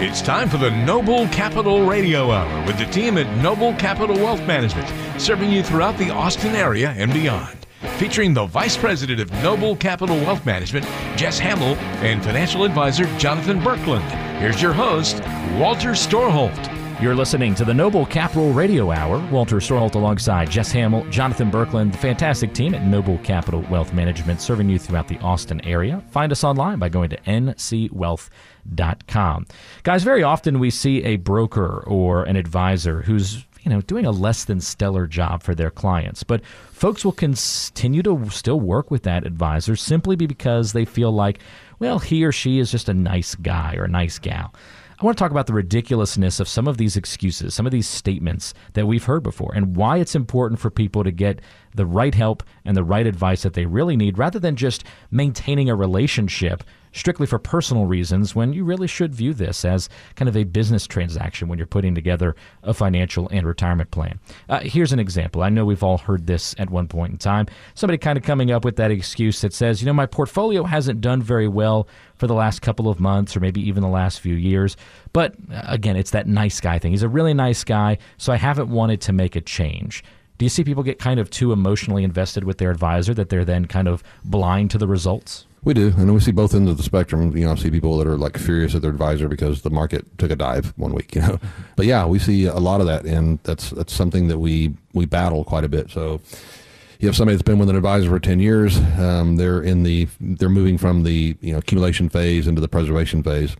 It's time for the Noble Capital Radio Hour with the team at Noble Capital Wealth Management, serving you throughout the Austin area and beyond. Featuring the Vice President of Noble Capital Wealth Management, Jess Hamill, and financial advisor Jonathan Berkland. Here's your host, Walter Storholt. You're listening to the Noble Capital Radio Hour. Walter Storholt alongside Jess Hamill, Jonathan Berkland, the fantastic team at Noble Capital Wealth Management, serving you throughout the Austin area. Find us online by going to ncwealth.com. Guys, very often we see a broker or an advisor who's you know doing a less than stellar job for their clients but folks will continue to still work with that advisor simply because they feel like well he or she is just a nice guy or a nice gal I want to talk about the ridiculousness of some of these excuses, some of these statements that we've heard before, and why it's important for people to get the right help and the right advice that they really need rather than just maintaining a relationship strictly for personal reasons when you really should view this as kind of a business transaction when you're putting together a financial and retirement plan. Uh, here's an example. I know we've all heard this at one point in time. Somebody kind of coming up with that excuse that says, you know, my portfolio hasn't done very well for the last couple of months or maybe even the last few years. But uh, again, it's that nice guy thing. He's a really nice guy, so I haven't wanted to make a change. Do you see people get kind of too emotionally invested with their advisor that they're then kind of blind to the results? We do, and we see both ends of the spectrum. You know, I see people that are like furious at their advisor because the market took a dive one week. You know, but yeah, we see a lot of that, and that's that's something that we we battle quite a bit. So you have somebody that's been with an advisor for 10 years um, they're in the they're moving from the you know accumulation phase into the preservation phase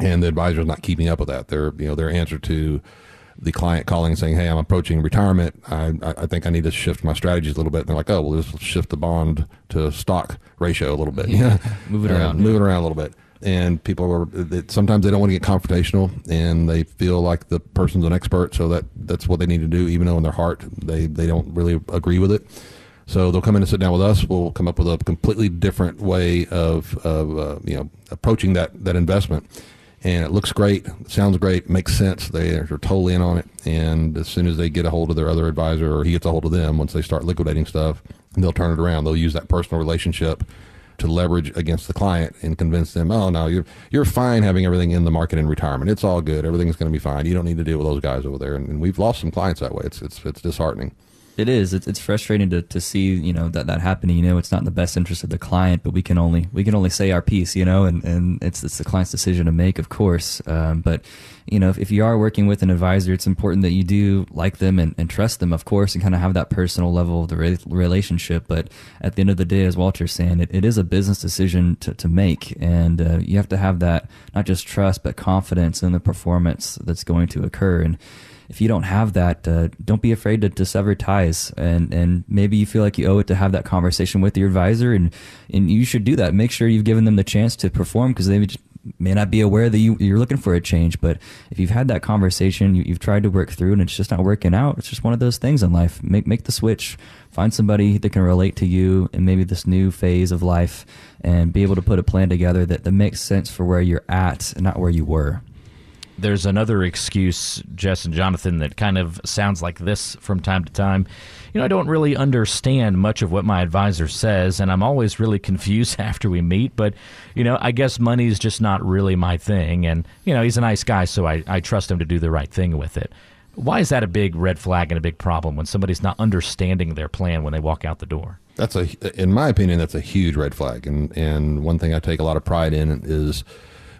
and the advisor is not keeping up with that their you know their answer to the client calling and saying, "Hey, I'm approaching retirement. I, I think I need to shift my strategies a little bit." And they're like, "Oh, well, just shift the bond to stock ratio a little bit. Yeah, move it around, move it around a little bit." And people are it, sometimes they don't want to get confrontational, and they feel like the person's an expert, so that that's what they need to do, even though in their heart they they don't really agree with it. So they'll come in and sit down with us. We'll come up with a completely different way of, of uh, you know approaching that that investment and it looks great, sounds great, makes sense. They are totally in on it. And as soon as they get a hold of their other advisor or he gets a hold of them, once they start liquidating stuff, they'll turn it around. They'll use that personal relationship to leverage against the client and convince them, oh no, you're you're fine having everything in the market in retirement. It's all good. Everything's going to be fine. You don't need to deal with those guys over there. And, and we've lost some clients that way. It's it's it's disheartening. It is. It's, it's frustrating to, to see you know that that happening. You know, it's not in the best interest of the client, but we can only we can only say our piece. You know, and, and it's it's the client's decision to make, of course. Um, but you know, if, if you are working with an advisor, it's important that you do like them and, and trust them, of course, and kind of have that personal level of the re- relationship. But at the end of the day, as Walter's saying, it, it is a business decision to, to make, and uh, you have to have that not just trust but confidence in the performance that's going to occur. And if you don't have that, uh, don't be afraid to, to sever ties. And, and maybe you feel like you owe it to have that conversation with your advisor, and, and you should do that. Make sure you've given them the chance to perform because they may not be aware that you, you're looking for a change. But if you've had that conversation, you, have tried to work through, and it's just not working out, it's just one of those things in life. Make, make the switch. Find somebody that can relate to you and maybe this new phase of life and be able to put a plan together that, that makes sense for where you're at and not where you were there's another excuse, Jess and Jonathan, that kind of sounds like this from time to time. You know, I don't really understand much of what my advisor says, and I'm always really confused after we meet. But, you know, I guess money's just not really my thing. And, you know, he's a nice guy, so I, I trust him to do the right thing with it. Why is that a big red flag and a big problem when somebody's not understanding their plan when they walk out the door? That's a, in my opinion, that's a huge red flag. And, and one thing I take a lot of pride in is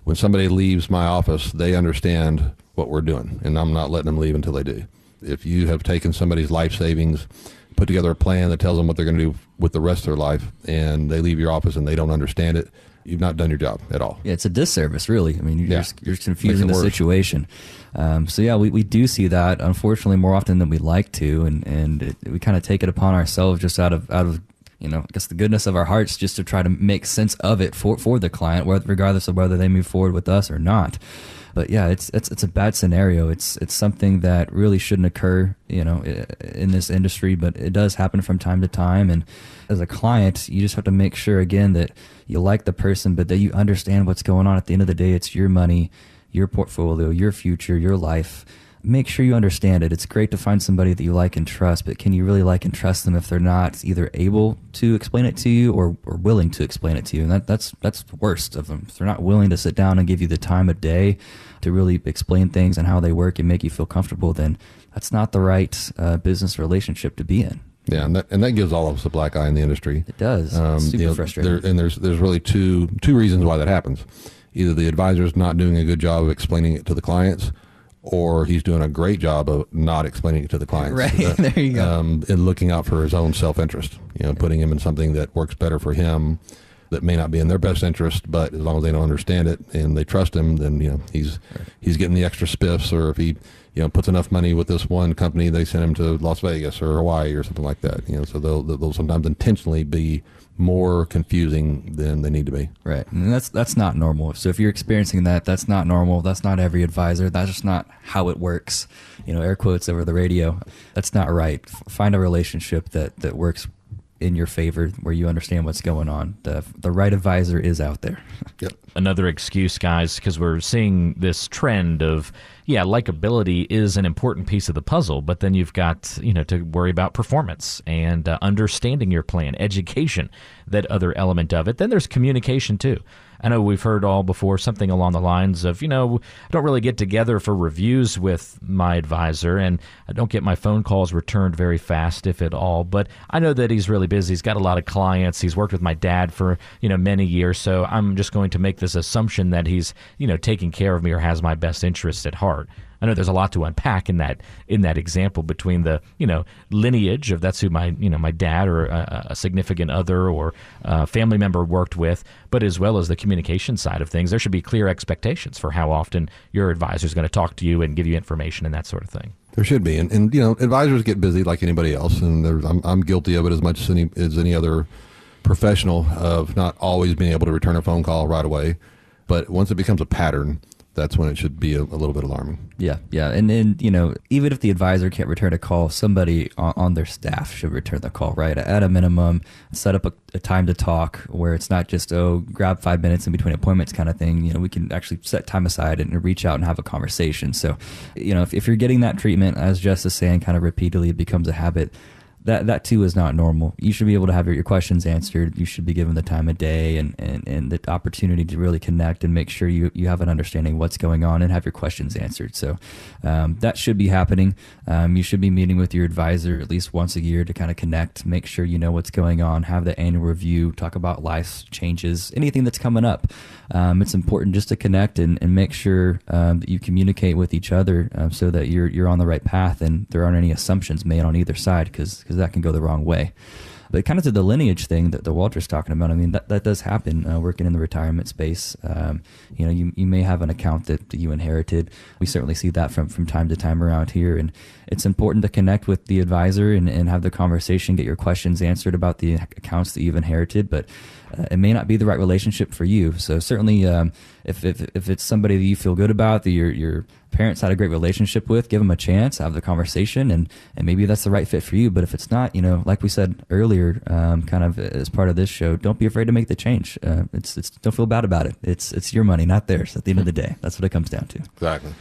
when somebody leaves my office, they understand what we're doing, and I'm not letting them leave until they do. If you have taken somebody's life savings, put together a plan that tells them what they're going to do with the rest of their life, and they leave your office and they don't understand it, you've not done your job at all. Yeah, it's a disservice, really. I mean, you're, yeah. just, you're confusing the worse. situation. Um, so yeah, we, we do see that unfortunately more often than we like to, and and it, we kind of take it upon ourselves just out of out of you know, I guess the goodness of our hearts just to try to make sense of it for, for the client, regardless of whether they move forward with us or not. But yeah, it's, it's, it's a bad scenario. It's, it's something that really shouldn't occur, you know, in this industry, but it does happen from time to time. And as a client, you just have to make sure again that you like the person, but that you understand what's going on. At the end of the day, it's your money, your portfolio, your future, your life make sure you understand it. It's great to find somebody that you like and trust, but can you really like and trust them if they're not either able to explain it to you or, or willing to explain it to you? And that, that's that's the worst of them. If they're not willing to sit down and give you the time of day to really explain things and how they work and make you feel comfortable, then that's not the right uh, business relationship to be in. Yeah, and that and that gives all of us a black eye in the industry. It does. Um, super you know, frustrating. There, and there's there's really two two reasons why that happens. Either the advisor is not doing a good job of explaining it to the clients, or he's doing a great job of not explaining it to the clients. Right there, you go. Um, and looking out for his own self interest. You know, putting him in something that works better for him, that may not be in their best interest, but as long as they don't understand it and they trust him, then you know he's right. he's getting the extra spiffs. Or if he you know puts enough money with this one company, they send him to Las Vegas or Hawaii or something like that. You know, so they'll they'll sometimes intentionally be more confusing than they need to be. Right, and that's that's not normal. So if you're experiencing that, that's not normal. That's not every advisor. That's just not how it works. You know, air quotes over the radio. That's not right. F- find a relationship that that works in your favor where you understand what's going on. The the right advisor is out there. Yep. Another excuse, guys, because we're seeing this trend of yeah, likability is an important piece of the puzzle, but then you've got you know to worry about performance and uh, understanding your plan, education, that other element of it. Then there's communication too. I know we've heard all before something along the lines of, you know, I don't really get together for reviews with my advisor, and I don't get my phone calls returned very fast, if at all. But I know that he's really busy. He's got a lot of clients. He's worked with my dad for, you know, many years. So I'm just going to make this assumption that he's, you know, taking care of me or has my best interests at heart. I know there's a lot to unpack in that in that example between the you know lineage of that's who my you know my dad or a, a significant other or family member worked with, but as well as the communication side of things. There should be clear expectations for how often your advisor is going to talk to you and give you information and that sort of thing. There should be, and, and you know advisors get busy like anybody else, and I'm I'm guilty of it as much as any as any other professional of not always being able to return a phone call right away. But once it becomes a pattern, that's when it should be a, a, little bit alarming. Yeah, yeah, and then you know, even if the advisor can't return a call, somebody on, on their staff should return the call. Right, at a minimum, set up a, a, time to talk where it's not just oh, grab five minutes in between appointments kind of thing. You know, we can actually set time aside and reach out and have a conversation. So, you know, if, if you're getting that treatment, as Jess is saying, kind of repeatedly, it becomes a habit that that too is not normal. You should be able to have your, your questions answered. You should be given the time of day and, and, and the opportunity to really connect and make sure you, you have an understanding what's going on and have your questions answered. So um, that should be happening. Um, you should be meeting with your advisor at least once a year to kind of connect, make sure you know what's going on, have the annual review, talk about life changes, anything that's coming up. Um, it's important just to connect and, and make sure um, that you communicate with each other uh, so that you're you're on the right path and there aren't any assumptions made on either side because that can go the wrong way. But kind of to the lineage thing that the Walter's talking about, I mean that, that does happen uh, working in the retirement space. Um, you know, you, you may have an account that, that you inherited. We certainly see that from from time to time around here, and it's important to connect with the advisor and, and have the conversation, get your questions answered about the accounts that you've inherited. But uh, it may not be the right relationship for you. So certainly, um, if, if if it's somebody that you feel good about, that your your parents had a great relationship with, give them a chance, have the conversation, and and maybe that's the right fit for you. But if it's not, you know, like we said earlier, um, kind of as part of this show, don't be afraid to make the change. Uh, it's it's don't feel bad about it. It's it's your money, not theirs. At the end of the day, that's what it comes down to. Exactly.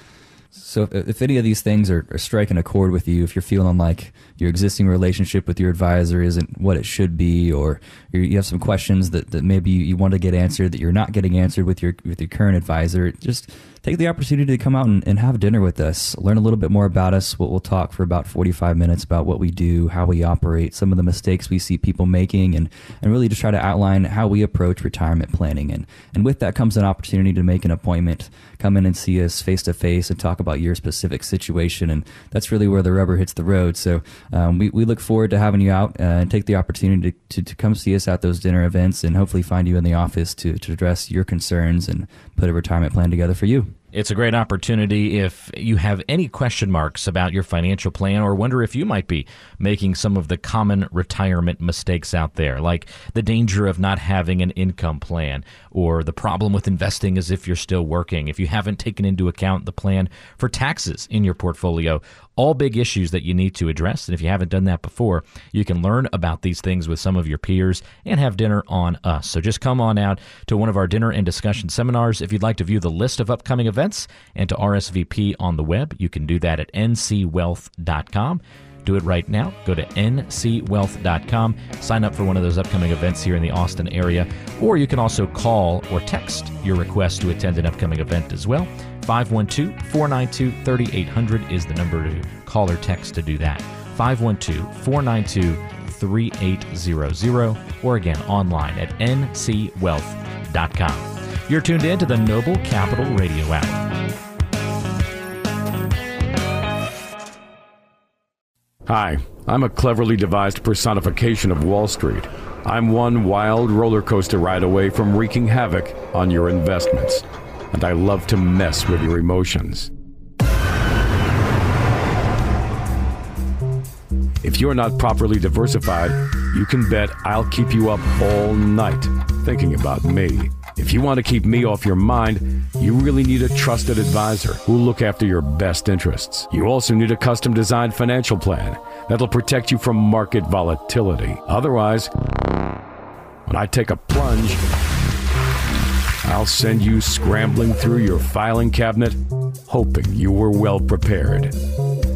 So if, if, any of these things are, are, striking a chord with you, if you're feeling like your existing relationship with your advisor isn't what it should be, or you have some questions that, that maybe you want to get answered that you're not getting answered with your with your current advisor, just take the opportunity to come out and, and have dinner with us, learn a little bit more about us. We'll, we'll talk for about 45 minutes about what we do, how we operate, some of the mistakes we see people making, and, and really just try to outline how we approach retirement planning. And, and with that comes an opportunity to make an appointment, come in and see us face to face and talk about your specific situation. And that's really where the rubber hits the road. So um, we, we look forward to having you out uh, and take the opportunity to, to, to come see us at those dinner events and hopefully find you in the office to, to address your concerns and put a retirement plan together for you. It's a great opportunity if you have any question marks about your financial plan or wonder if you might be making some of the common retirement mistakes out there, like the danger of not having an income plan or the problem with investing as if you're still working, if you haven't taken into account the plan for taxes in your portfolio all big issues that you need to address. And if you haven't done that before, you can learn about these things with some of your peers and have dinner on us. So just come on out to one of our dinner and discussion seminars. If you'd like to view the list of upcoming events and to RSVP on the web, you can do that at ncwealth.com do it right now. Go to ncwealth.com, sign up for one of those upcoming events here in the Austin area, or you can also call or text your request to attend an upcoming event as well. 512 492 3800 is the number to call or text to do that. 512 492 3800, or again online at ncwealth.com. You're tuned in to the Noble Capital Radio Hour. Hi, I'm a cleverly devised personification of Wall Street. I'm one wild roller coaster ride away from wreaking havoc on your investments, and I love to mess with your emotions. If you're not properly diversified, you can bet I'll keep you up all night thinking about me. If you want to keep me off your mind, you really need a trusted advisor who'll look after your best interests. You also need a custom designed financial plan that'll protect you from market volatility. Otherwise, when I take a plunge, I'll send you scrambling through your filing cabinet, hoping you were well prepared.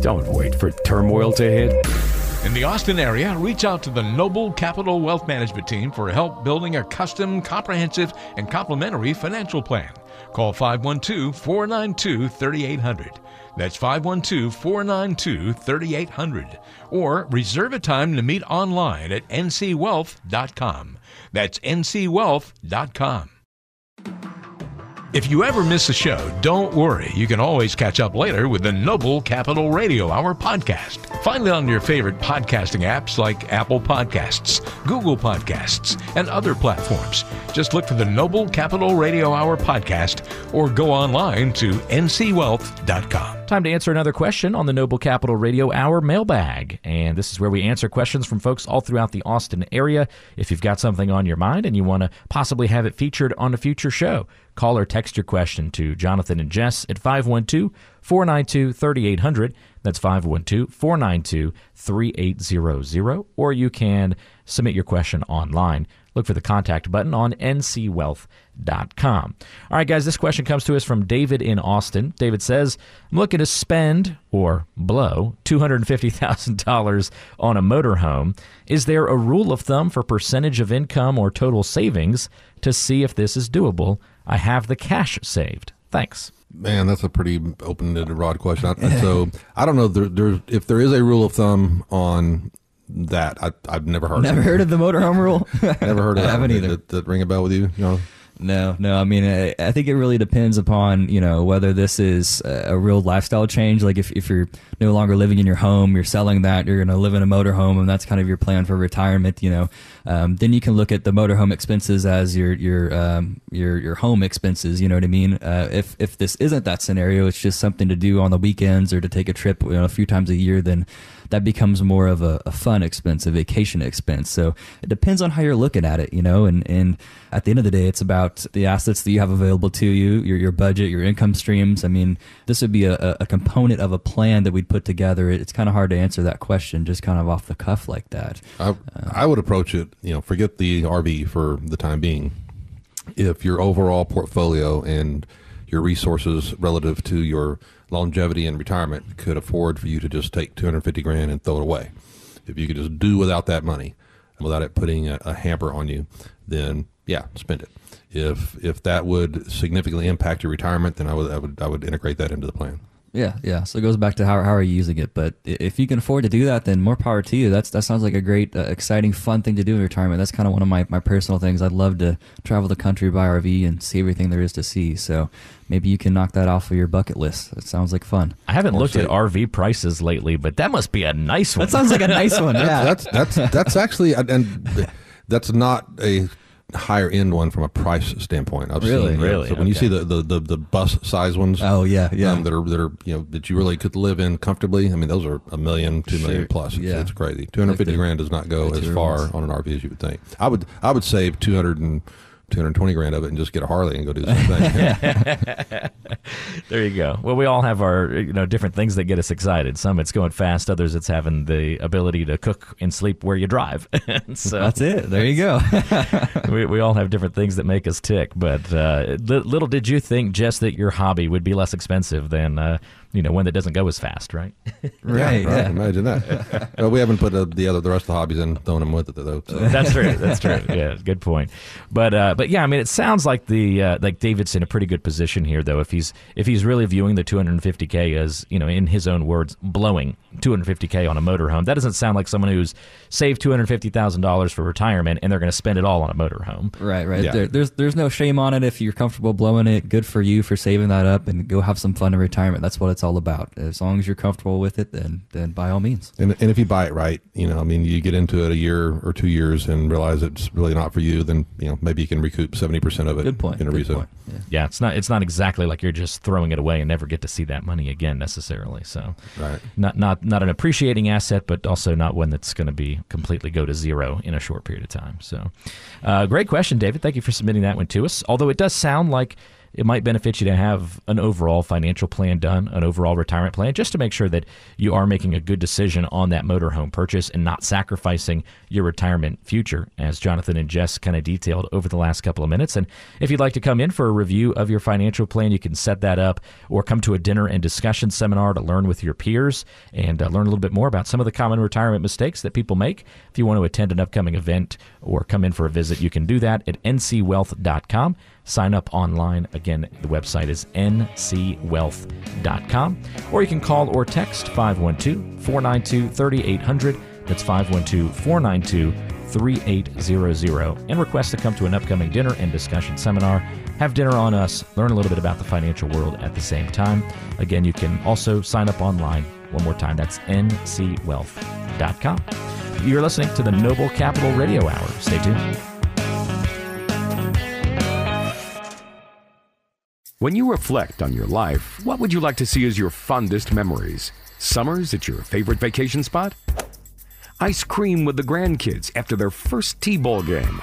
Don't wait for turmoil to hit. In the Austin area, reach out to the Noble Capital Wealth Management Team for help building a custom, comprehensive, and complimentary financial plan. Call 512 492 3800. That's 512 492 3800. Or reserve a time to meet online at ncwealth.com. That's ncwealth.com. If you ever miss a show, don't worry. You can always catch up later with the Noble Capital Radio Hour podcast. Find it on your favorite podcasting apps like Apple Podcasts, Google Podcasts, and other platforms. Just look for the Noble Capital Radio Hour podcast or go online to ncwealth.com. Time to answer another question on the Noble Capital Radio Hour mailbag. And this is where we answer questions from folks all throughout the Austin area. If you've got something on your mind and you want to possibly have it featured on a future show, call or text your question to Jonathan and Jess at 512 492 3800. That's 512 492 3800. Or you can submit your question online. Look for the contact button on ncwealth.com. All right, guys, this question comes to us from David in Austin. David says, I'm looking to spend or blow $250,000 on a motorhome. Is there a rule of thumb for percentage of income or total savings to see if this is doable? I have the cash saved. Thanks. Man, that's a pretty open-ended, broad question. I, so I don't know there, there, if there is a rule of thumb on that. I, I've never heard. Never of heard of the motorhome rule. never heard of I that. haven't either. Did that ring a bell with you? You know? No, no. I mean, I, I think it really depends upon you know whether this is a, real lifestyle change. Like if, if you're no longer living in your home, you're selling that, you're going to live in a motorhome, and that's kind of your plan for retirement. You know, um, then you can look at the motorhome expenses as your your um, your your home expenses. You know what I mean? Uh, if if this isn't that scenario, it's just something to do on the weekends or to take a trip you know, a few times a year. Then that becomes more of a, a fun expense, a vacation expense. So it depends on how you're looking at it, you know, and, and at the end of the day, it's about the assets that you have available to you, your, your budget, your income streams. I mean, this would be a, a component of a plan that we'd put together. It's kind of hard to answer that question just kind of off the cuff like that. I, uh, I would approach it, you know, forget the RV for the time being. If your overall portfolio and your resources relative to your longevity and retirement could afford for you to just take 250 grand and throw it away. If you could just do without that money, without it putting a, a hamper on you, then yeah, spend it. If if that would significantly impact your retirement, then I would I would I would integrate that into the plan. Yeah, yeah. So it goes back to how, how are you using it. But if you can afford to do that, then more power to you. That's that sounds like a great, uh, exciting, fun thing to do in retirement. That's kind of one of my, my personal things. I'd love to travel the country by RV and see everything there is to see. So maybe you can knock that off of your bucket list. It sounds like fun. I haven't Or looked at RV prices lately, but that must be a nice one. That sounds like a nice one. Yeah. That's that's that's actually and that's not a higher end one from a price standpoint. I've Really? seen, yeah. Really? So when you see the, the, the, the bus size ones, Oh, yeah, yeah. um, that are that are you know that you really could live in comfortably. I mean, those are a million, two million Sure. plus. It's, Yeah. it's crazy. Two hundred fifty Like grand does not go as far ones. on an RV as you would think. I would I would save two hundred and. 220 grand of it and just get a Harley and go do the same thing. There you go. Well, we all have our you know different things that get us excited. Some it's going fast, others it's having the ability to cook and sleep where you drive. so that's it. There you go. we, we all have different things that make us tick. But uh, little did you think, Jess, that your hobby would be less expensive than uh, you know one that doesn't go as fast, right? right. Yeah, right. Imagine that. well, we haven't put uh, the other the rest of the hobbies in, throwing them with it though. So. That's true. That's true. Yeah, good point. But uh, but yeah, I mean, it sounds like the uh, like David's in a pretty good position here, though. If he's if he's really viewing the 250k as you know, in his own words, blowing 250k on a motorhome, that doesn't sound like someone who's saved 250 thousand dollars for retirement and they're going to spend it all on a motorhome. Right. Right. Yeah. There, there's there's no shame on it if you're comfortable blowing it. Good for you for saving that up and go have some fun in retirement. That's what it's all about. As long as you're comfortable with it, then then by all means. And and if you buy it right, you know, I mean, you get into it a year or two years and realize it's really not for you, then you know maybe you can recoup seventy percent of it. Good point. In a Good point. Yeah. yeah, it's not it's not exactly like you're just throwing it away and never get to see that money again necessarily. So right. not not not an appreciating asset, but also not one that's going to be completely go to zero in a short period of time. So, uh, great question, David. Thank you for submitting that one to us. Although it does sound like it might benefit you to have an overall financial plan done, an overall retirement plan, just to make sure that you are making a good decision on that motorhome purchase and not sacrificing your retirement future, as Jonathan and Jess kind of detailed over the last couple of minutes. And if you'd like to come in for a review of your financial plan, you can set that up or come to a dinner and discussion seminar to learn with your peers and uh, learn a little bit more about some of the common retirement mistakes that people make. If you want to attend an upcoming event or come in for a visit, you can do that at ncwealth.com. Sign up online. Again, the website is ncwealth.com. Or you can call or text 512 492 3800. That's 512 492 3800 and request to come to an upcoming dinner and discussion seminar. Have dinner on us, learn a little bit about the financial world at the same time. Again, you can also sign up online. One more time, that's ncwealth.com. You're listening to the Noble Capital Radio Hour. Stay tuned. When you reflect on your life, what would you like to see as your fondest memories? Summers at your favorite vacation spot? Ice cream with the grandkids after their first T ball game?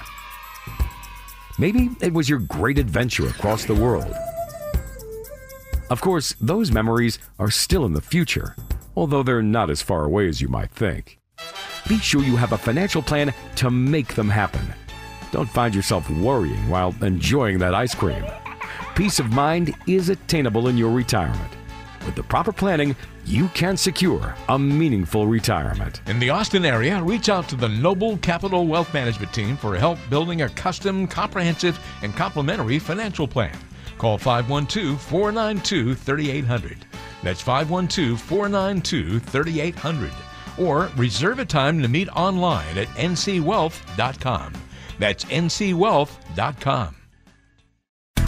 Maybe it was your great adventure across the world. Of course, those memories are still in the future, although they're not as far away as you might think. Be sure you have a financial plan to make them happen. Don't find yourself worrying while enjoying that ice cream peace of mind is attainable in your retirement. With the proper planning, you can secure a meaningful retirement. In the Austin area, reach out to the Noble Capital Wealth Management team for help building a custom, comprehensive, and complimentary financial plan. Call 512 492 3800. That's 512 492 3800. Or reserve a time to meet online at ncwealth.com. That's ncwealth.com.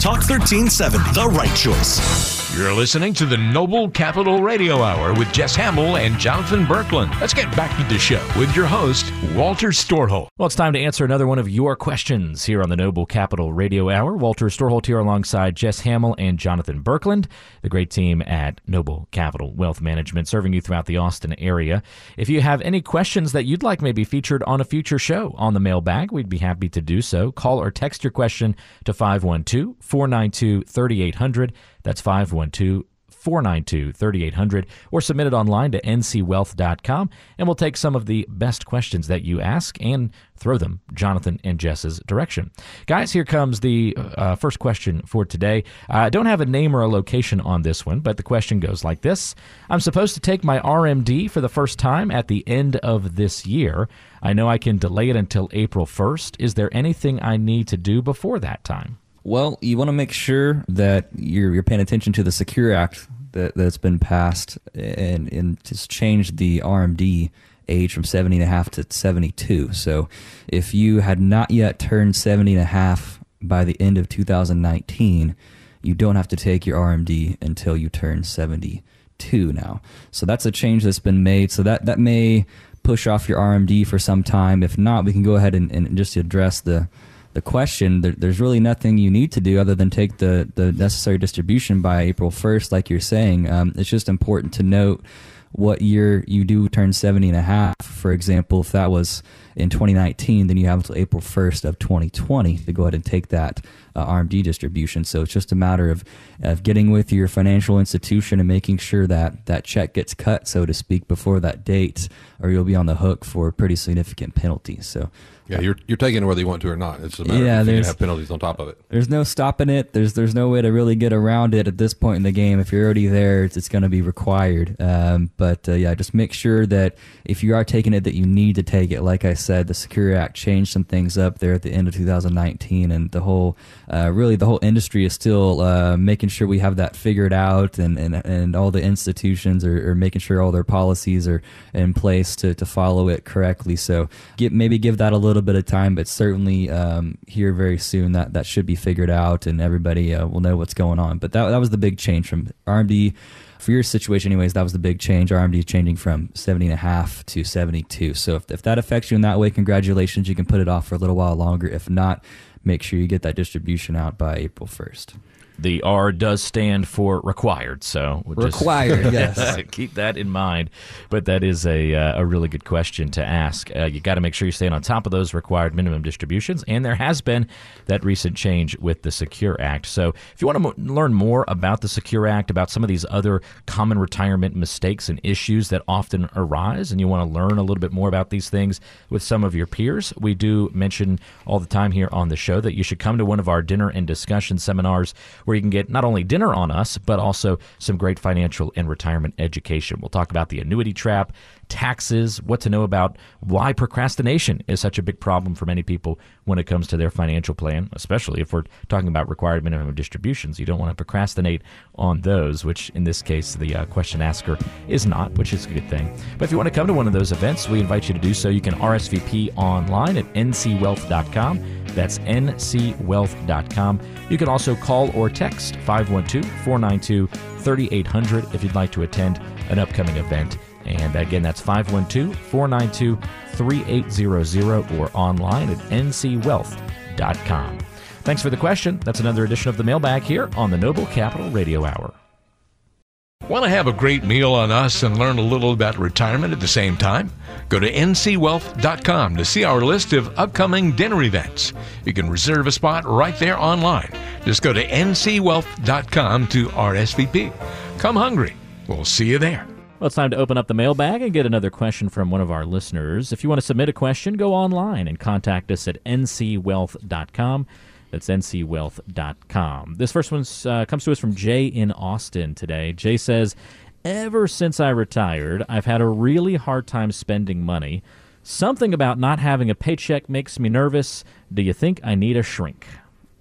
Talk 1370, the right choice. You're listening to the Noble Capital Radio Hour with Jess Hamill and Jonathan Berkland. Let's get back to the show with your host, Walter Storholt. Well, it's time to answer another one of your questions here on the Noble Capital Radio Hour. Walter Storholt here alongside Jess Hamill and Jonathan Berkland, the great team at Noble Capital Wealth Management, serving you throughout the Austin area. If you have any questions that you'd like maybe featured on a future show on the mailbag, we'd be happy to do so. Call or text your question to 512 492 3800. That's 512 492 3800 or submit it online to ncwealth.com and we'll take some of the best questions that you ask and throw them Jonathan and Jess's direction. Guys, here comes the uh, first question for today. I don't have a name or a location on this one, but the question goes like this I'm supposed to take my RMD for the first time at the end of this year. I know I can delay it until April 1st. Is there anything I need to do before that time? Well, you want to make sure that you're, you're paying attention to the Secure Act that, that's been passed and, and just changed the RMD age from 70 and a half to 72. So if you had not yet turned 70 and a half by the end of 2019, you don't have to take your RMD until you turn 72 now. So that's a change that's been made. So that, that may push off your RMD for some time. If not, we can go ahead and, and just address the the question, there, there's really nothing you need to do other than take the, the necessary distribution by April 1st, like you're saying. Um, it's just important to note what year you do turn 70 and a half. For example, if that was in 2019, then you have until April 1st of 2020 to go ahead and take that uh, RMD distribution. So it's just a matter of, of getting with your financial institution and making sure that that check gets cut, so to speak, before that date, or you'll be on the hook for a pretty significant penalties. So Yeah, you're you're taking it whether you want to or not. It's a matter Yeah, of you have penalties on top of it. there's no stopping it. There's there's no way to really get around it at this point in the game. If you're already there, it's, it's going to be required. Um, but uh, yeah, just make sure that if you are taking it, that you need to take it. Like I said, the Secure Act changed some things up there at the end of 2019, and the whole uh, really the whole industry is still uh, making sure we have that figured out, and and, and all the institutions are, are making sure all their policies are in place to, to follow it correctly. So get maybe give that a little bit of time, but certainly um, here very soon that that should be figured out, and everybody uh, will know what's going on. But that that was the big change from RMD. For your situation, anyways, that was the big change. RMD is changing from 70 and a half to 72. So if, if that affects you in that way, congratulations. You can put it off for a little while longer. If not, make sure you get that distribution out by April 1st. The R does stand for required, so we'll just- Required, yes. keep that in mind. But that is a uh, a really good question to ask. Uh, you got to make sure you're staying on top of those required minimum distributions, and there has been that recent change with the Secure Act. So if you want to mo- learn more about the Secure Act, about some of these other common retirement mistakes and issues that often arise, and you want to learn a little bit more about these things with some of your peers, we do mention all the time here on the show that you should come to one of our dinner and discussion seminars where you can get not only dinner on us, but also some great financial and retirement education. We'll talk about the annuity trap, taxes, what to know about why procrastination is such a big problem for many people when it comes to their financial plan, especially if we're talking about required minimum distributions. You don't want to procrastinate on those, which in this case, the uh, question asker is not, which is a good thing. But if you want to come to one of those events, we invite you to do so. You can RSVP online at ncwealth.com. That's ncwealth.com. You can also call or text 512 492 3800 if you'd like to attend an upcoming event. And again, that's 512 492 3800 or online at ncwealth.com. Thanks for the question. That's another edition of the mailbag here on the Noble Capital Radio Hour. Want to have a great meal on us and learn a little about retirement at the same time? Go to ncwealth.com to see our list of upcoming dinner events. You can reserve a spot right there online. Just go to ncwealth.com to RSVP. Come hungry. We'll see you there. Well, it's time to open up the mailbag and get another question from one of our listeners. If you want to submit a question, go online and contact us at ncwealth.com. That's ncwealth.com. This first one uh, comes to us from Jay in Austin today. Jay says, Ever since I retired, I've had a really hard time spending money. Something about not having a paycheck makes me nervous. Do you think I need a shrink?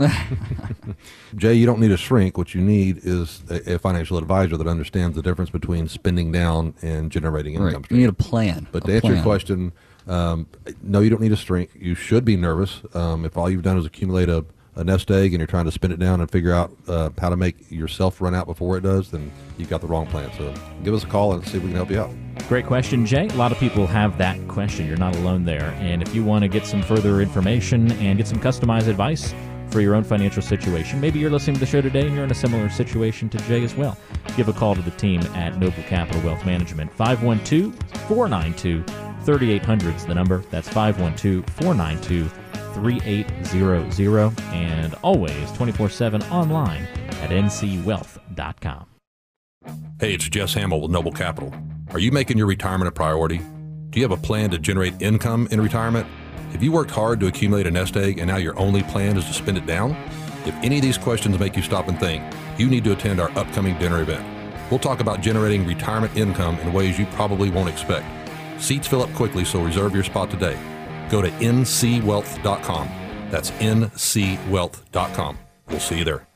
Jay, you don't need a shrink. What you need is a, a financial advisor that understands the difference between spending down and generating income Right. You need a plan. But a to answer your question, um, no, you don't need a shrink. You should be nervous um, if all you've done is accumulate a, a nest egg and you're trying to spin it down and figure out uh, how to make yourself run out before it does. Then you've got the wrong plan. So give us a call and see if we can help you out. Great question, Jay. A lot of people have that question. You're not alone there. And if you want to get some further information and get some customized advice for your own financial situation, maybe you're listening to the show today and you're in a similar situation to Jay as well. Give a call to the team at Noble Capital Wealth Management. 512 492 3800 is the number. That's 512 492 3800. And always 24 7 online at ncwealth.com. Hey, it's Jess Hamill with Noble Capital. Are you making your retirement a priority? Do you have a plan to generate income in retirement? Have you worked hard to accumulate a nest egg and now your only plan is to spend it down? If any of these questions make you stop and think, you need to attend our upcoming dinner event. We'll talk about generating retirement income in ways you probably won't expect. Seats fill up quickly, so reserve your spot today. Go to ncwealth.com. That's ncwealth.com. We'll see you there.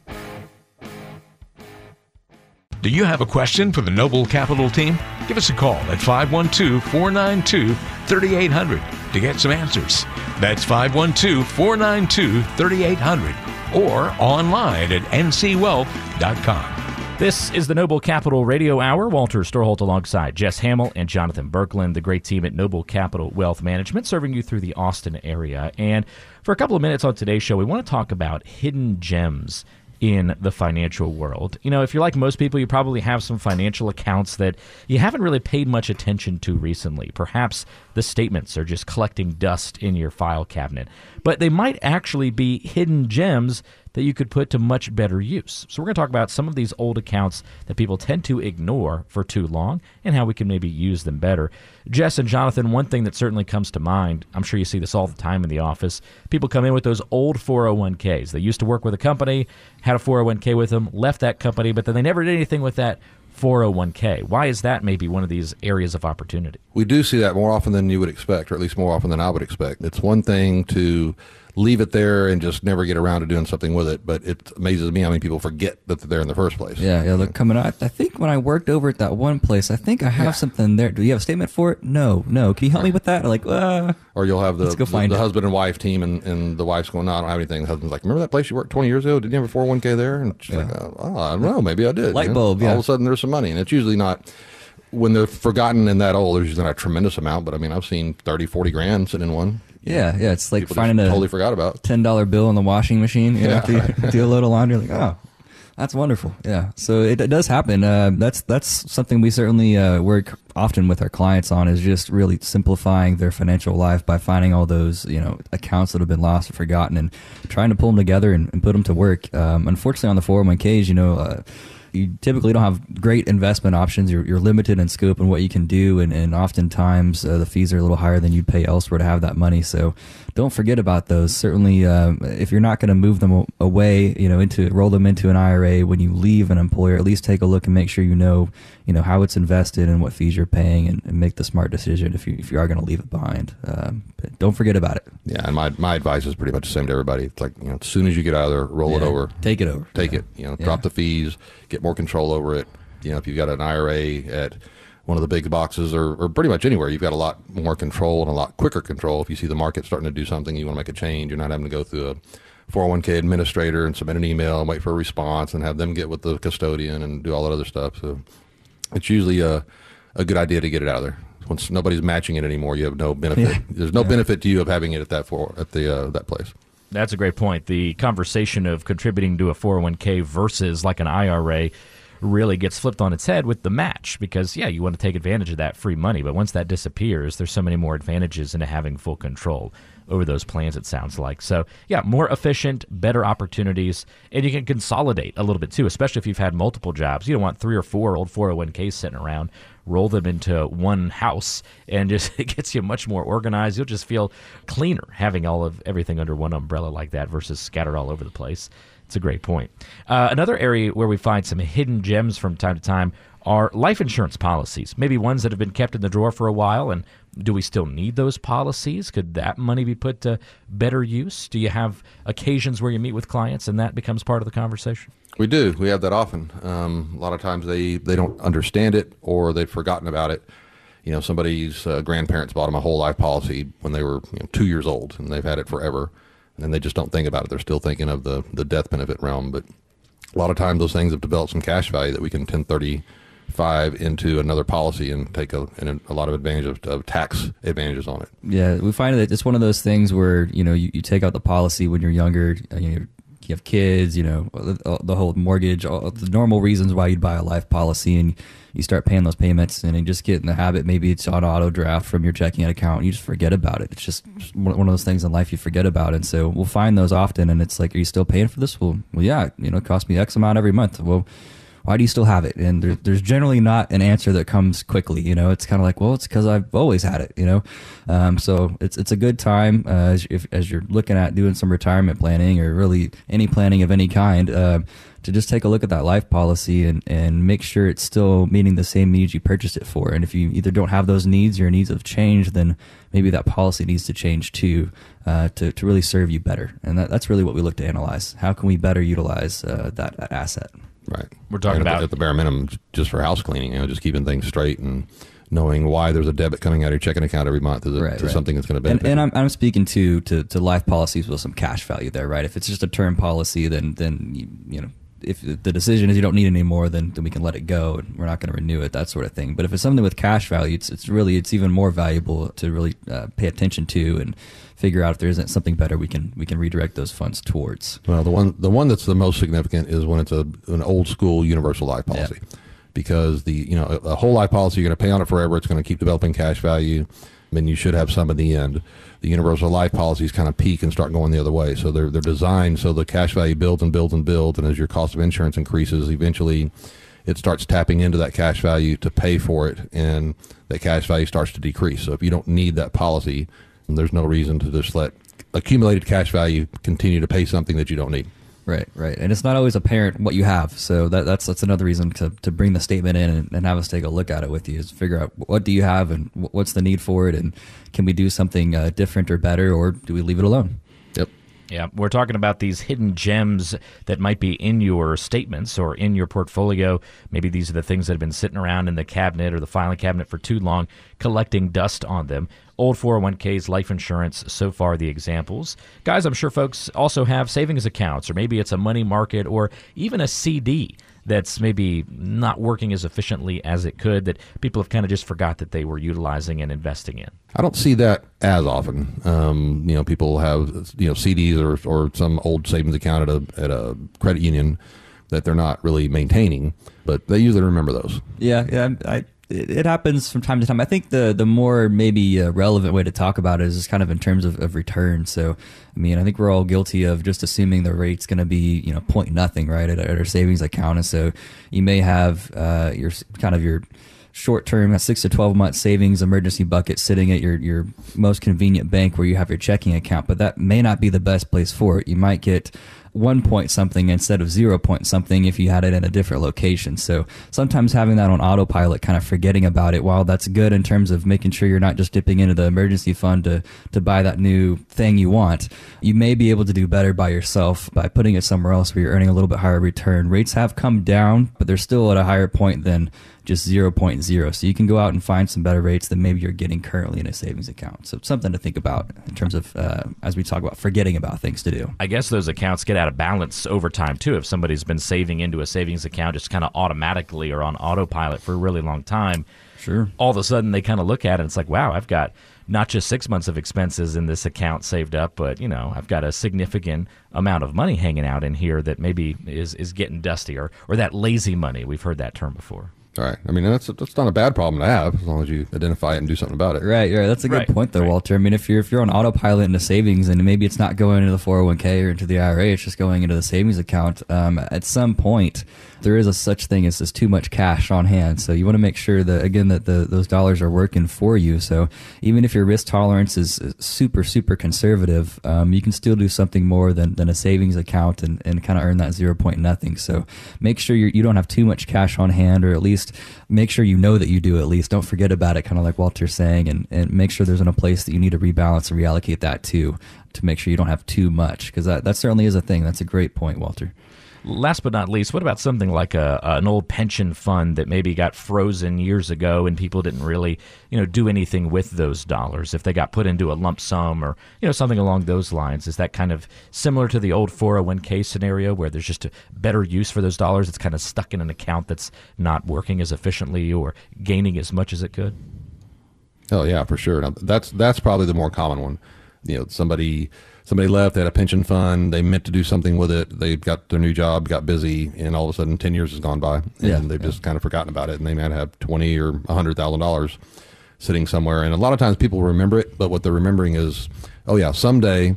Do you have a question for the Noble Capital team? Give us a call at 512 492 3800 to get some answers. That's 512 492 3800 or online at ncwealth.com. This is the Noble Capital Radio Hour. Walter Storholt alongside Jess Hamill and Jonathan Berkland, the great team at Noble Capital Wealth Management, serving you through the Austin area. And for a couple of minutes on today's show, we want to talk about hidden gems in the financial world. You know, if you're like most people, you probably have some financial accounts that you haven't really paid much attention to recently. Perhaps the statements are just collecting dust in your file cabinet, but they might actually be hidden gems that you could put to much better use. So, we're going to talk about some of these old accounts that people tend to ignore for too long and how we can maybe use them better. Jess and Jonathan, one thing that certainly comes to mind, I'm sure you see this all the time in the office. People come in with those old 401ks. They used to work with a company, had a 401k with them, left that company, but then they never did anything with that 401k. Why is that maybe one of these areas of opportunity? We do see that more often than you would expect, or at least more often than I would expect. It's one thing to leave it there and just never get around to doing something with it. But it amazes me how many people forget that they're there in the first place. Yeah, yeah. Look, coming out. I think when I worked over at that one place, I think I have Yeah. something there. Do you have a statement for it? No, no. Can you help me with that? Like, uh, Or you'll have the, Let's go the, the husband and wife team, and, and the wife's going, no, I don't have anything. The husband's like, remember that place you worked 20 years ago? Didn't you have a 401k there? And she's like, oh, I don't know. Maybe I did. Light you know? bulb, yeah. All of a sudden there's some money. And it's usually not, when they're forgotten and that old, there's usually not a tremendous amount. But I mean, I've seen 30, 40 grand sitting in one. Yeah, yeah. It's like finding a totally forgot about. ten dollar bill in the washing machine. You know, Yeah. to do a load of laundry. Like, oh, that's wonderful. Yeah. So it, it does happen. Uh, that's that's something we certainly uh, work often with our clients on is just really simplifying their financial life by finding all those you know accounts that have been lost or forgotten and trying to pull them together and, and put them to work. Um, unfortunately, on the 401ks, you know. Uh, you typically don't have great investment options. You're, you're limited in scope and what you can do, and, and oftentimes uh, the fees are a little higher than you'd pay elsewhere to have that money. So don't forget about those. Certainly, um, if you're not going to move them away, you know, into roll them into an IRA when you leave an employer, at least take a look and make sure you know, you know, how it's invested and what fees you're paying, and, and make the smart decision if you if you are going to leave it behind. Um, don't forget about it. Yeah. And my, my advice is pretty much the same to everybody. It's like, you know, as soon as you get out of there, roll it over. Take it over. take Yeah. it. You know, Yeah. drop the fees, get more control over it. You know, if you've got an IRA at one of the big boxes or, or pretty much anywhere, you've got a lot more control and a lot quicker control. If you see the market starting to do something, you want to make a change. You're not having to go through a 401k administrator and submit an email and wait for a response and have them get with the custodian and do all that other stuff. So it's usually a, a good idea to get it out of there. Once nobody's matching it anymore, you have no benefit. Yeah. There's no benefit to you of having it at that for at the uh, that place. That's a great point. The conversation of contributing to a 401k versus like an IRA really gets flipped on its head with the match because, yeah, you want to take advantage of that free money. But once that disappears, there's so many more advantages into having full control over those plans, it sounds like. So, yeah, more efficient, better opportunities, and you can consolidate a little bit too, especially if you've had multiple jobs. You don't want three or four old 401ks sitting around. Roll them into one house, and just it gets you much more organized. You'll just feel cleaner having all of everything under one umbrella like that versus scattered all over the place. It's a great point. Uh, another area where we find some hidden gems from time to time are life insurance policies. Maybe ones that have been kept in the drawer for a while. And do we still need those policies? Could that money be put to better use? Do you have occasions where you meet with clients and that becomes part of the conversation? We do. We have that often. Um, a lot of times they, they don't understand it or they've forgotten about it. You know, somebody's uh, grandparents bought them a whole life policy when they were you know, two years old and they've had it forever. And they just don't think about it. They're still thinking of the, the death benefit realm. But a lot of times those things have developed some cash value that we can 1035 into another policy and take a, and a lot of advantage of, of tax advantages on it. Yeah, we find that it's one of those things where you know you, you take out the policy when you're younger. uh, You, know, you have kids, you know, the, the whole mortgage, all the normal reasons why you'd buy a life policy, and you start paying those payments, and you just get in the habit. Maybe it's on auto draft from your checking account, and you just forget about it. It's just one of those things in life you forget about, and so we'll find those often. And it's like, are you still paying for this? Well, well, yeah, you know, it costs me X amount every month. Well why do you still have it? And there, there's generally not an answer that comes quickly. You know, it's kind of like, well, it's because I've always had it. You know, um, so it's it's a good time uh, as if as you're looking at doing some retirement planning or really any planning of any kind. Uh, to just take a look at that life policy and, and make sure it's still meeting the same needs you purchased it for. And if you either don't have those needs or your needs have changed, then maybe that policy needs to change too uh, to, to really serve you better. And that, that's really what we look to analyze. How can we better utilize uh, that, that asset? Right. We're talking And about- at the bare minimum, just for house cleaning, you know, just keeping things straight and knowing why there's a debit coming out of your checking account every month is it Right, to right. something that's going to And, benefit. and you. I'm, I'm speaking to, to to life policies with some cash value there, right? If it's just a term policy, then then you, you know if the decision is you don't need any more, then then we can let it go and we're not going to renew it, that sort of thing. But if it's something with cash value, it's it's really it's even more valuable to really uh, pay attention to and figure out if there isn't something better we can we can redirect those funds towards. Well, the one the one that's the most significant is when it's a an old school universal life policy, because the you know a, a whole life policy you're going to pay on it forever. It's going to keep developing cash value. And you should have some at the end. The universal life policies kind of peak and start going the other way. So they're they're designed so the cash value builds and builds and builds, and as your cost of insurance increases, eventually it starts tapping into that cash value to pay for it, and that cash value starts to decrease. So if you don't need that policy, there's no reason to just let accumulated cash value continue to pay something that you don't need. Right, right, and it's not always apparent what you have. So that, that's that's another reason to, to bring the statement in and, and have us take a look at it with you is figure out what do you have and what's the need for it, and can we do something uh, different or better, or do we leave it alone? Yep. Yeah, we're talking about these hidden gems that might be in your statements or in your portfolio. Maybe these are the things that have been sitting around in the cabinet or the filing cabinet for too long, collecting dust on them. Old 401ks, life insurance, so far the examples. Guys, I'm sure folks also have savings accounts, or maybe it's a money market, or even a CD that's maybe not working as efficiently as it could that people have kind of just forgot that they were utilizing and investing in. I don't see that as often. Um, you know, people have you know CDs or or some old savings account at a at a credit union that they're not really maintaining, but they usually remember those. Yeah, yeah, I it, happens from time to time. I think the the more maybe uh, relevant way to talk about it is just kind of in terms of, of return. So, I mean, I think we're all guilty of just assuming the rate's going to be you know point nothing right at, at, our savings account, and so you may have uh, your kind of your short term, six to 12 month savings emergency bucket sitting at your, your most convenient bank where you have your checking account, but that may not be the best place for it. You might get one point something instead of zero point something if you had it in a different location. So sometimes having that on autopilot, kind of forgetting about it, while that's good in terms of making sure you're not just dipping into the emergency fund to, to buy that new thing you want, you may be able to do better by yourself by putting it somewhere else where you're earning a little bit higher return. Rates have come down, but they're still at a higher point than just 0.0. So you can go out and find some better rates than maybe you're getting currently in a savings account. So something to think about in terms of uh, as we talk about forgetting about things to do. I guess those accounts get out of balance over time too. If somebody's been saving into a savings account just kind of automatically or on autopilot for a really long time, sure. All of a sudden they kind of look at it and it's like, wow, I've got not just six months of expenses in this account saved up, but you know, I've got a significant amount of money hanging out in here that maybe is is getting dusty or or that lazy money. We've heard that term before. All right. I mean, that's that's not a bad problem to have as long as you identify it and do something about it. Right. Right. That's a good Right, point, though, right. Walter. I mean, if you're if you're on autopilot into savings and maybe it's not going into the 401k or into the IRA, it's just going into the savings account. Um, at some point, there is a such thing as just too much cash on hand. So you want to make sure that again that the those dollars are working for you. So even if your risk tolerance is super super conservative, um, you can still do something more than, than a savings account and, and kind of earn that zero point nothing. So make sure you're, you don't have too much cash on hand, or at least make sure you know that you do at least. Don't forget about it, kind of like Walter's saying, and, and make sure there's in a place that you need to rebalance and reallocate that to to make sure you don't have too much because that, that certainly is a thing. That's a great point, Walter. Last but not least, what about something like a, an old pension fund that maybe got frozen years ago and people didn't really, you know, do anything with those dollars? If they got put into a lump sum or you know something along those lines, is that kind of similar to the old 401k scenario where there's just a better use for those dollars? It's kind of stuck in an account that's not working as efficiently or gaining as much as it could. Oh yeah, for sure. Now, that's that's probably the more common one. You know, somebody somebody left, they had a pension fund, they meant to do something with it, they got their new job, got busy, and all of a sudden ten years has gone by, and Yeah, they've yeah. just kind of forgotten about it, and they might have twenty or hundred thousand dollars sitting somewhere, and a lot of times people remember it, but what they're remembering is, oh yeah, someday.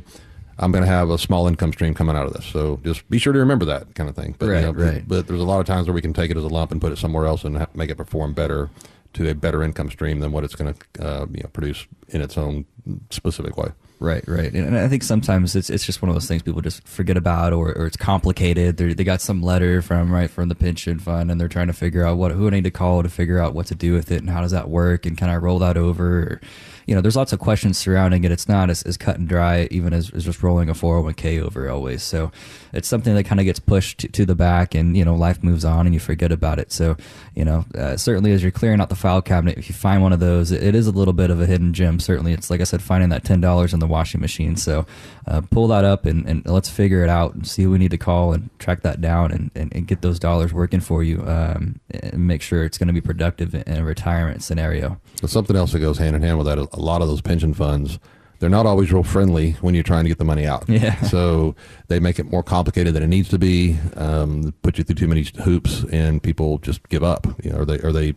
I'm going to have a small income stream coming out of this, so just be sure to remember that kind of thing. But, you Right, know, right. But there's a lot of times where we can take it as a lump and put it somewhere else and make it perform better to a better income stream than what it's going to uh, you know, produce in its own specific way. Right, right, and I think sometimes it's it's just one of those things people just forget about, or, or it's complicated. They they got some letter from right from the pension fund, and they're trying to figure out what who I need to call to figure out what to do with it and how does that work, and can I roll that over? Or, you know, there's lots of questions surrounding it. It's not as, as cut and dry, even as, as just rolling a 401k over always. So it's something that kind of gets pushed to, to the back, and you know, life moves on, and you forget about it. So you know, uh, certainly as you're clearing out the file cabinet, if you find one of those, it, is a little bit of a hidden gem. Certainly, it's like I said, finding that ten dollars in the washing machine. So uh, pull that up and, and let's figure it out and see who we need to call and track that down and, and, and get those dollars working for you um, and make sure it's going to be productive in a retirement scenario. But something else that goes hand in hand with that, a lot of those pension funds, they're not always real friendly when you're trying to get the money out. Yeah. So they make it more complicated than it needs to be. Um, put you through too many hoops, and people just give up. You know, or they or they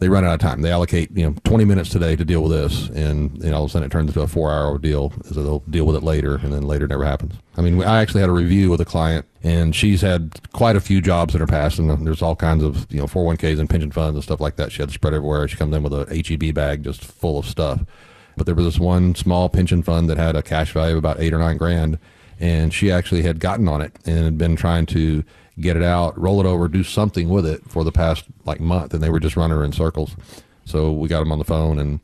they run out of time. They allocate you know 20 minutes today to deal with this, and you know, all of a sudden it turns into a four-hour deal. So they'll deal with it later, and then later never happens. I mean, I actually had a review with a client, and she's had quite a few jobs in her past, and there's all kinds of you know 401ks and pension funds and stuff like that. She had to spread everywhere. She comes in with a HEB bag just full of stuff. But there was this one small pension fund that had a cash value of about eight or nine grand, and she actually had gotten on it and had been trying to get it out, roll it over, do something with it for the past like month, and they were just running her in circles. So we got them on the phone, and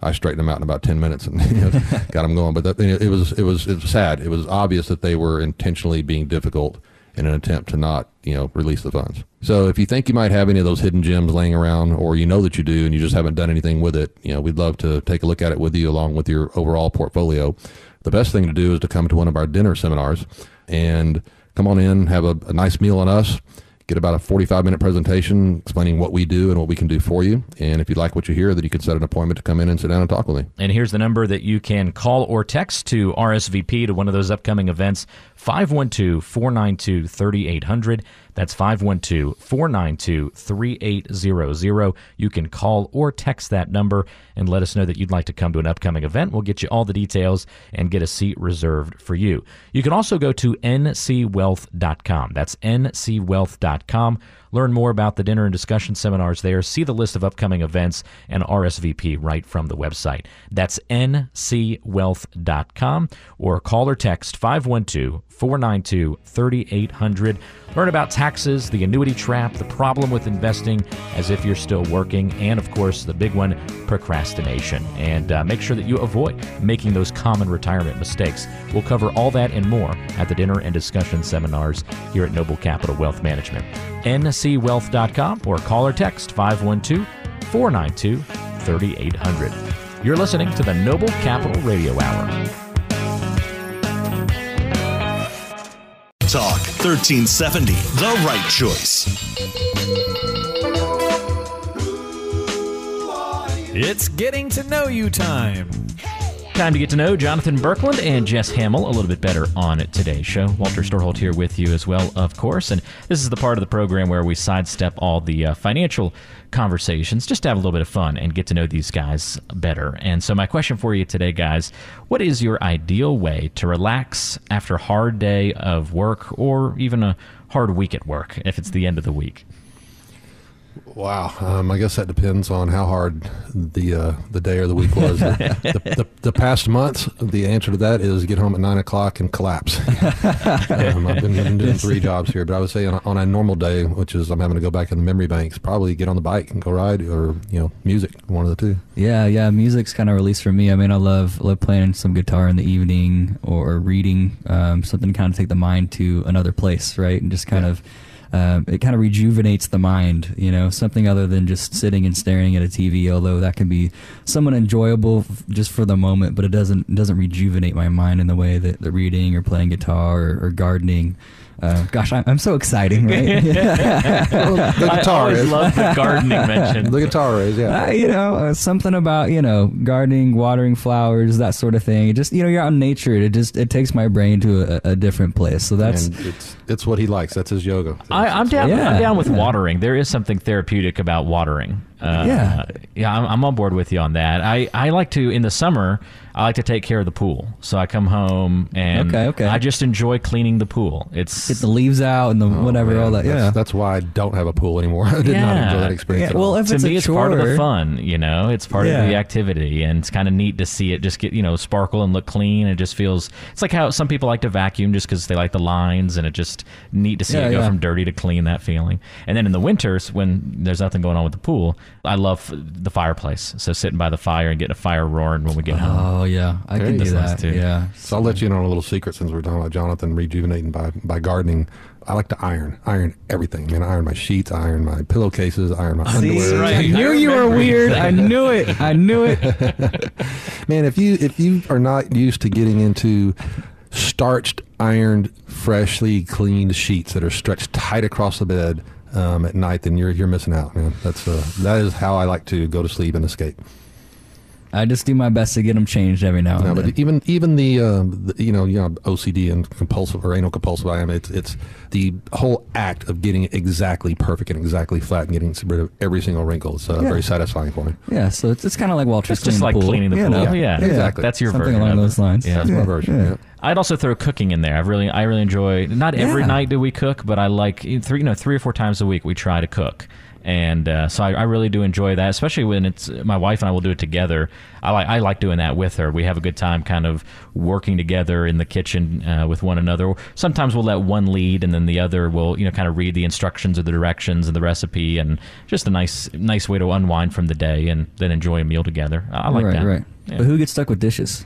I straightened them out in about ten minutes and you know, got them going. But that, it was it was it was sad. It was obvious that they were intentionally being difficult in an attempt to not you know release the funds. So if you think you might have any of those hidden gems laying around, or you know that you do and you just haven't done anything with it, you know we'd love to take a look at it with you along with your overall portfolio. The best thing to do is to come to one of our dinner seminars and come on in, have a, a nice meal on us. Get about a 45 minute presentation explaining what we do and what we can do for you. And if you like what you hear, then you can set an appointment to come in and sit down and talk with me. And here's the number that you can call or text to RSVP to one of those upcoming events 512 492 3800. That's 512 492 3800. You can call or text that number and let us know that you'd like to come to an upcoming event. We'll get you all the details and get a seat reserved for you. You can also go to ncwealth.com. That's ncwealth.com. Learn more about the dinner and discussion seminars there. See the list of upcoming events and RSVP right from the website. That's ncwealth.com or call or text 512 492 3800. Learn about taxes, the annuity trap, the problem with investing as if you're still working, and of course, the big one, procrastination. And uh, make sure that you avoid making those common retirement mistakes. We'll cover all that and more at the dinner and discussion seminars here at Noble Capital Wealth Management. ncwealth.com or call or text 512 492 3800. You're listening to the Noble Capital Radio Hour. Talk 1370, the right choice. It's getting to know you time. Time to get to know Jonathan Berkland and Jess Hamill a little bit better on today's show. Walter Storholt here with you as well, of course. And this is the part of the program where we sidestep all the uh, financial conversations just to have a little bit of fun and get to know these guys better. And so, my question for you today, guys what is your ideal way to relax after a hard day of work or even a hard week at work if it's the end of the week? Wow, um, I guess that depends on how hard the uh, the day or the week was. the, the, the, past months, the answer to that is get home at nine o'clock and collapse. um, I've been, been, doing three jobs here, but I would say on a, on a, normal day, which is I'm having to go back in the memory banks, probably get on the bike and go ride, or you know, music, one of the two. Yeah, yeah, music's kind of release for me. I mean, I love love playing some guitar in the evening or reading um, something to kind of take the mind to another place, right, and just kind yeah. of um, it kind of rejuvenates the mind, you know, something other than just sitting and staring at a TV. Although that can be somewhat enjoyable just for the moment, but it doesn't doesn't rejuvenate my mind in the way that the reading or playing guitar or, or gardening uh, gosh, I'm, I'm, so exciting, right? well, the guitar I is. love the gardening mention. the guitar is, yeah. Uh, you know, uh, something about you know gardening, watering flowers, that sort of thing. It just you know, you're out in nature. It just it takes my brain to a, a different place. So that's and it's it's what he likes. That's his yoga. I, am down. Yeah, I'm down with yeah. watering. There is something therapeutic about watering. Uh, yeah, yeah, I'm, I'm on board with you on that. I I like to in the summer. I like to take care of the pool. So I come home and okay, okay. I just enjoy cleaning the pool. It's get the leaves out and the oh, whatever, man. all that. That's, yeah, that's why I don't have a pool anymore. I did yeah. not enjoy that experience. Yeah. well, if to it's me, it's chore, part of the fun. You know, it's part yeah. of the activity, and it's kind of neat to see it just get you know sparkle and look clean. It just feels it's like how some people like to vacuum just because they like the lines, and it just neat to see it go from dirty to clean. That feeling. And then in the winters when there's nothing going on with the pool, I love the fireplace. So sitting by the fire and getting a fire roaring when we get home. Oh yeah, I can do that. Too. Yeah. So I'll let you in on a little secret since we're talking about Jonathan rejuvenating by by gardening. I like to iron, iron everything. Man, I iron my sheets, I iron my pillowcases, I iron my See, underwear. Right. I knew I you were weird. I knew it. I knew it. Man, if you if you are not used to getting into starched, ironed, freshly cleaned sheets that are stretched tight across the bed um, at night, then you're you're missing out, man. That's uh, that is how I like to go to sleep and escape. I just do my best to get them changed every now and No, then. but even even the, um, the you know you know OCD and compulsive or anal compulsive I am it's it's the whole act of getting it exactly perfect and exactly flat and getting rid of every single wrinkle is uh, Yeah. very satisfying for me. yeah, so it's, it's kind of like Walter's It's just like the pool. cleaning the you pool. know? Yeah, exactly. That's your Something version along those lines. Yeah. That's my version. yeah. yeah. I'd also throw cooking in there. I really, I really enjoy. Not every Yeah. night do we cook, but I like three, you know, three or four times a week we try to cook, and uh, so I, I really do enjoy that. Especially when it's my wife and I will do it together. I like, I like doing that with her. We have a good time, kind of working together in the kitchen uh, with one another. Sometimes we'll let one lead, and then the other will, you know, kind of read the instructions or the directions and the recipe, and just a nice, nice way to unwind from the day and then enjoy a meal together. I I like right, that. right. Yeah. But who gets stuck with dishes?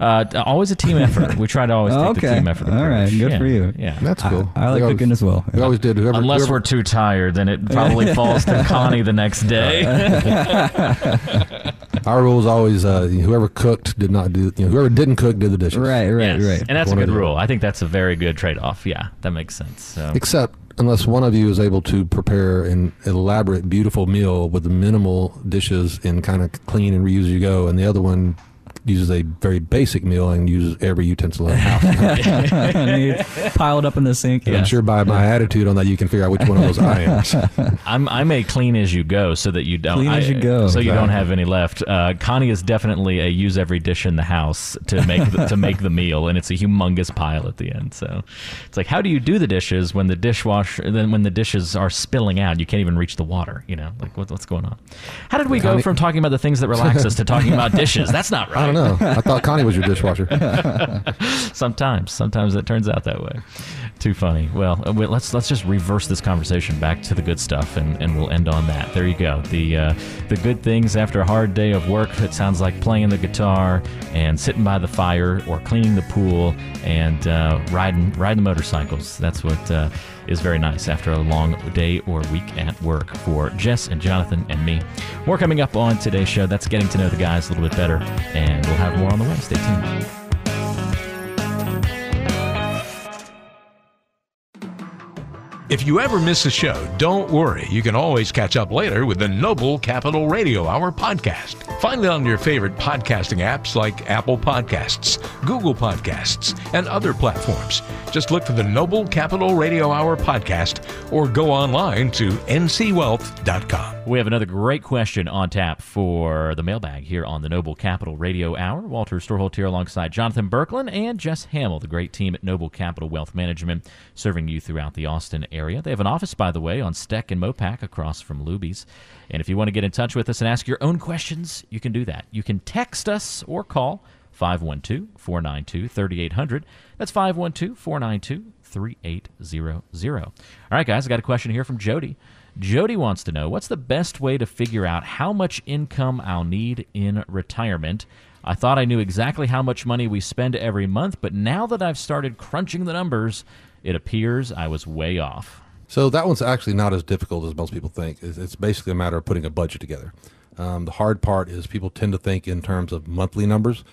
Uh, always a team effort. We try to always take the team effort. All right. approach. Good Yeah. for you. Yeah. That's cool. I, I like always- cooking as well. We always did. Whoever, Unless whoever, we're too tired, then it probably falls to Connie the next day. our rule is always uh, whoever cooked did not do. You know, whoever didn't cook did the dishes. Right, right, Yes. right. And that's a One or good rule. I think that's a very good trade off. Yeah, that makes sense. So. Except unless one of you is able to prepare an elaborate, beautiful meal with minimal dishes and kind of clean and reuse as you go, and the other one uses a very basic meal and uses every utensil in the house. Piled up in the sink. I'm sure by my attitude on that, you can figure out which one of those I am. I'm I'm a clean as you go, so that you don't Clean as you go. so you don't have any left. Uh, Connie is definitely a use every dish in the house to make the, to make the meal, and it's a humongous pile at the end. So it's like, how do you do the dishes when the dishwasher then when the dishes are spilling out? You can't even reach the water. You know, like what, what's going on? How did we go from talking about the things that relax us to talking about dishes? That's not right. Know. I thought Connie was your dishwasher. Sometimes, sometimes it turns out that way. Too funny. Well, uh, let's let's just reverse this conversation back to the good stuff, and, and we'll end on that. There you go. The uh, the good things after a hard day of work. It sounds like playing the guitar and sitting by the fire, or cleaning the pool and uh, riding riding motorcycles. That's what uh, is very nice after a long day or week at work for Jess and Jonathan and me. More coming up on today's show. That's getting to know the guys a little bit better, and we'll have more on the way. Stay tuned. If you ever miss a show, don't worry. You can always catch up later with the Noble Capital Radio Hour podcast. Find it on your favorite podcasting apps like Apple Podcasts, Google Podcasts, and other platforms. Just look for the Noble Capital Radio Hour podcast or go online to ncwealth.com. We have another great question on tap for the mailbag here on the Noble Capital Radio Hour. Walter Storholt here alongside Jonathan Berkland and Jess Hamill, the great team at Noble Capital Wealth Management, serving you throughout the Austin area. They have an office, by the way, on Steck and Mopac across from Luby's. And if you want to get in touch with us and ask your own questions, you can do that. You can text us or call 512 492 3800. That's 512 492 3800. All right, guys, I got a question here from Jody. Jody wants to know what's the best way to figure out how much income I'll need in retirement. I thought I knew exactly how much money we spend every month, but now that I've started crunching the numbers, it appears I was way off. So that one's actually not as difficult as most people think. It's, basically a matter of putting a budget together. Um, the hard part is people tend to think in terms of monthly numbers,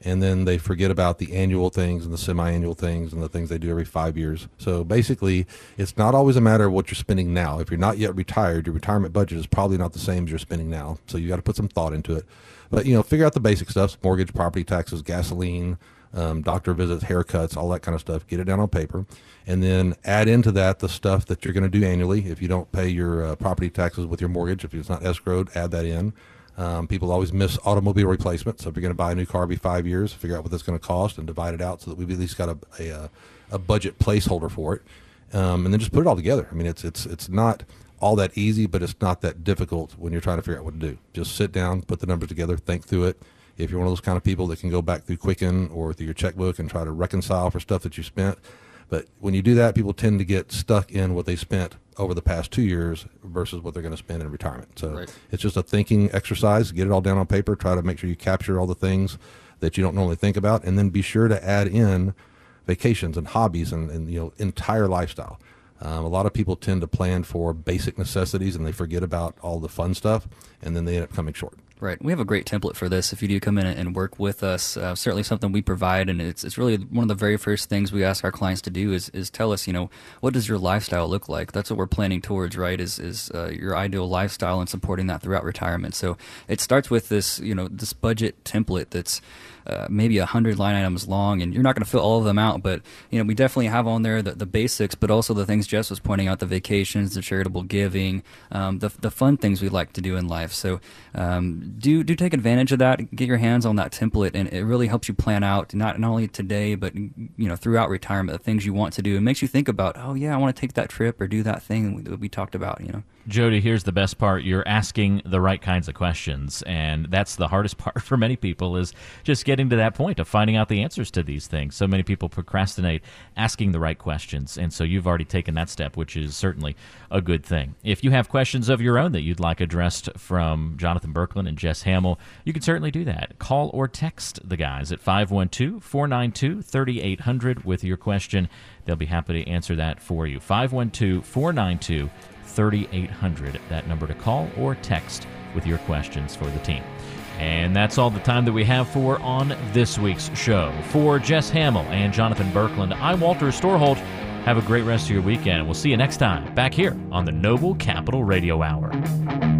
and then they forget about the annual things and the semi-annual things and the things they do every five years. So basically, it's not always a matter of what you're spending now. If you're not yet retired, your retirement budget is probably not the same as you're spending now. So you got to put some thought into it. But you know, figure out the basic stuff: mortgage, property taxes, gasoline, um, doctor visits, haircuts, all that kind of stuff. Get it down on paper, and then add into that the stuff that you're going to do annually. If you don't pay your uh, property taxes with your mortgage, if it's not escrowed, add that in. Um, people always miss automobile replacement. So if you're going to buy a new car every five years, figure out what that's going to cost and divide it out so that we've at least got a, a, uh, a budget placeholder for it. Um, and then just put it all together. I mean, it's, it's, it's not all that easy, but it's not that difficult when you're trying to figure out what to do. Just sit down, put the numbers together, think through it. If you're one of those kind of people that can go back through Quicken or through your checkbook and try to reconcile for stuff that you spent, but when you do that, people tend to get stuck in what they spent over the past two years versus what they're going to spend in retirement. So Right. it's just a thinking exercise. Get it all down on paper. Try to make sure you capture all the things that you don't normally think about, and then be sure to add in vacations and hobbies and, and you know entire lifestyle. Um, a lot of people tend to plan for basic necessities and they forget about all the fun stuff, and then they end up coming short. Right. We have a great template for this. If you do come in and work with us, uh, certainly something we provide, and it's it's really one of the very first things we ask our clients to do is is tell us, you know, what does your lifestyle look like? That's what we're planning towards, right? Is is uh, your ideal lifestyle and supporting that throughout retirement. So it starts with this, you know, this budget template that's uh, maybe a hundred line items long, and you're not going to fill all of them out. But you know, we definitely have on there the, the basics, but also the things Jess was pointing out: the vacations, the charitable giving, um, the the fun things we like to do in life. So um, do do take advantage of that. Get your hands on that template, and it really helps you plan out not not only today, but you know throughout retirement the things you want to do. It makes you think about, oh yeah, I want to take that trip or do that thing we talked about. You know. Jody, here's the best part. You're asking the right kinds of questions, and that's the hardest part for many people is just getting to that point of finding out the answers to these things. So many people procrastinate asking the right questions, and so you've already taken that step, which is certainly a good thing. If you have questions of your own that you'd like addressed from Jonathan Berkland and Jess Hamill, you can certainly do that. Call or text the guys at 512 492 3800 with your question. They'll be happy to answer that for you. 512 492 3800, that number to call or text with your questions for the team. And that's all the time that we have for on this week's show. For Jess Hamill and Jonathan Berkland, I'm Walter Storholt. Have a great rest of your weekend, we'll see you next time back here on the Noble Capital Radio Hour.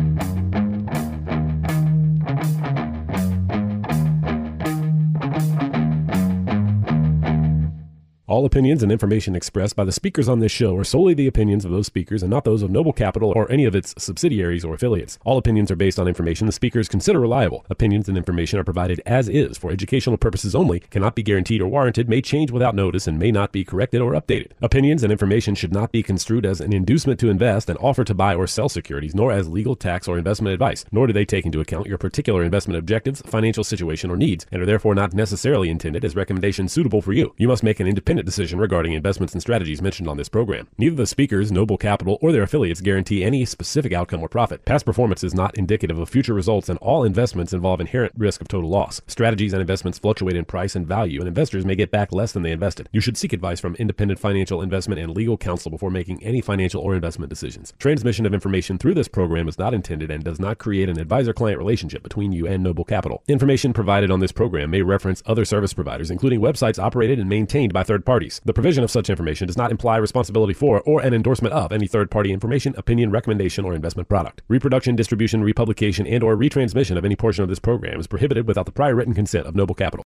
All opinions and information expressed by the speakers on this show are solely the opinions of those speakers and not those of Noble Capital or any of its subsidiaries or affiliates. All opinions are based on information the speakers consider reliable. Opinions and information are provided as is for educational purposes only, cannot be guaranteed or warranted, may change without notice, and may not be corrected or updated. Opinions and information should not be construed as an inducement to invest, an offer to buy or sell securities, nor as legal, tax, or investment advice, nor do they take into account your particular investment objectives, financial situation, or needs, and are therefore not necessarily intended as recommendations suitable for you. You must make an independent decision regarding investments and strategies mentioned on this program. Neither the speakers, Noble Capital, or their affiliates guarantee any specific outcome or profit. Past performance is not indicative of future results, and all investments involve inherent risk of total loss. Strategies and investments fluctuate in price and value, and investors may get back less than they invested. You should seek advice from independent financial investment and legal counsel before making any financial or investment decisions. Transmission of information through this program is not intended and does not create an advisor client relationship between you and Noble Capital. Information provided on this program may reference other service providers, including websites operated and maintained by third parties. The provision of such information does not imply responsibility for or an endorsement of any third party information, opinion, recommendation, or investment product. Reproduction, distribution, republication, and or retransmission of any portion of this program is prohibited without the prior written consent of Noble Capital.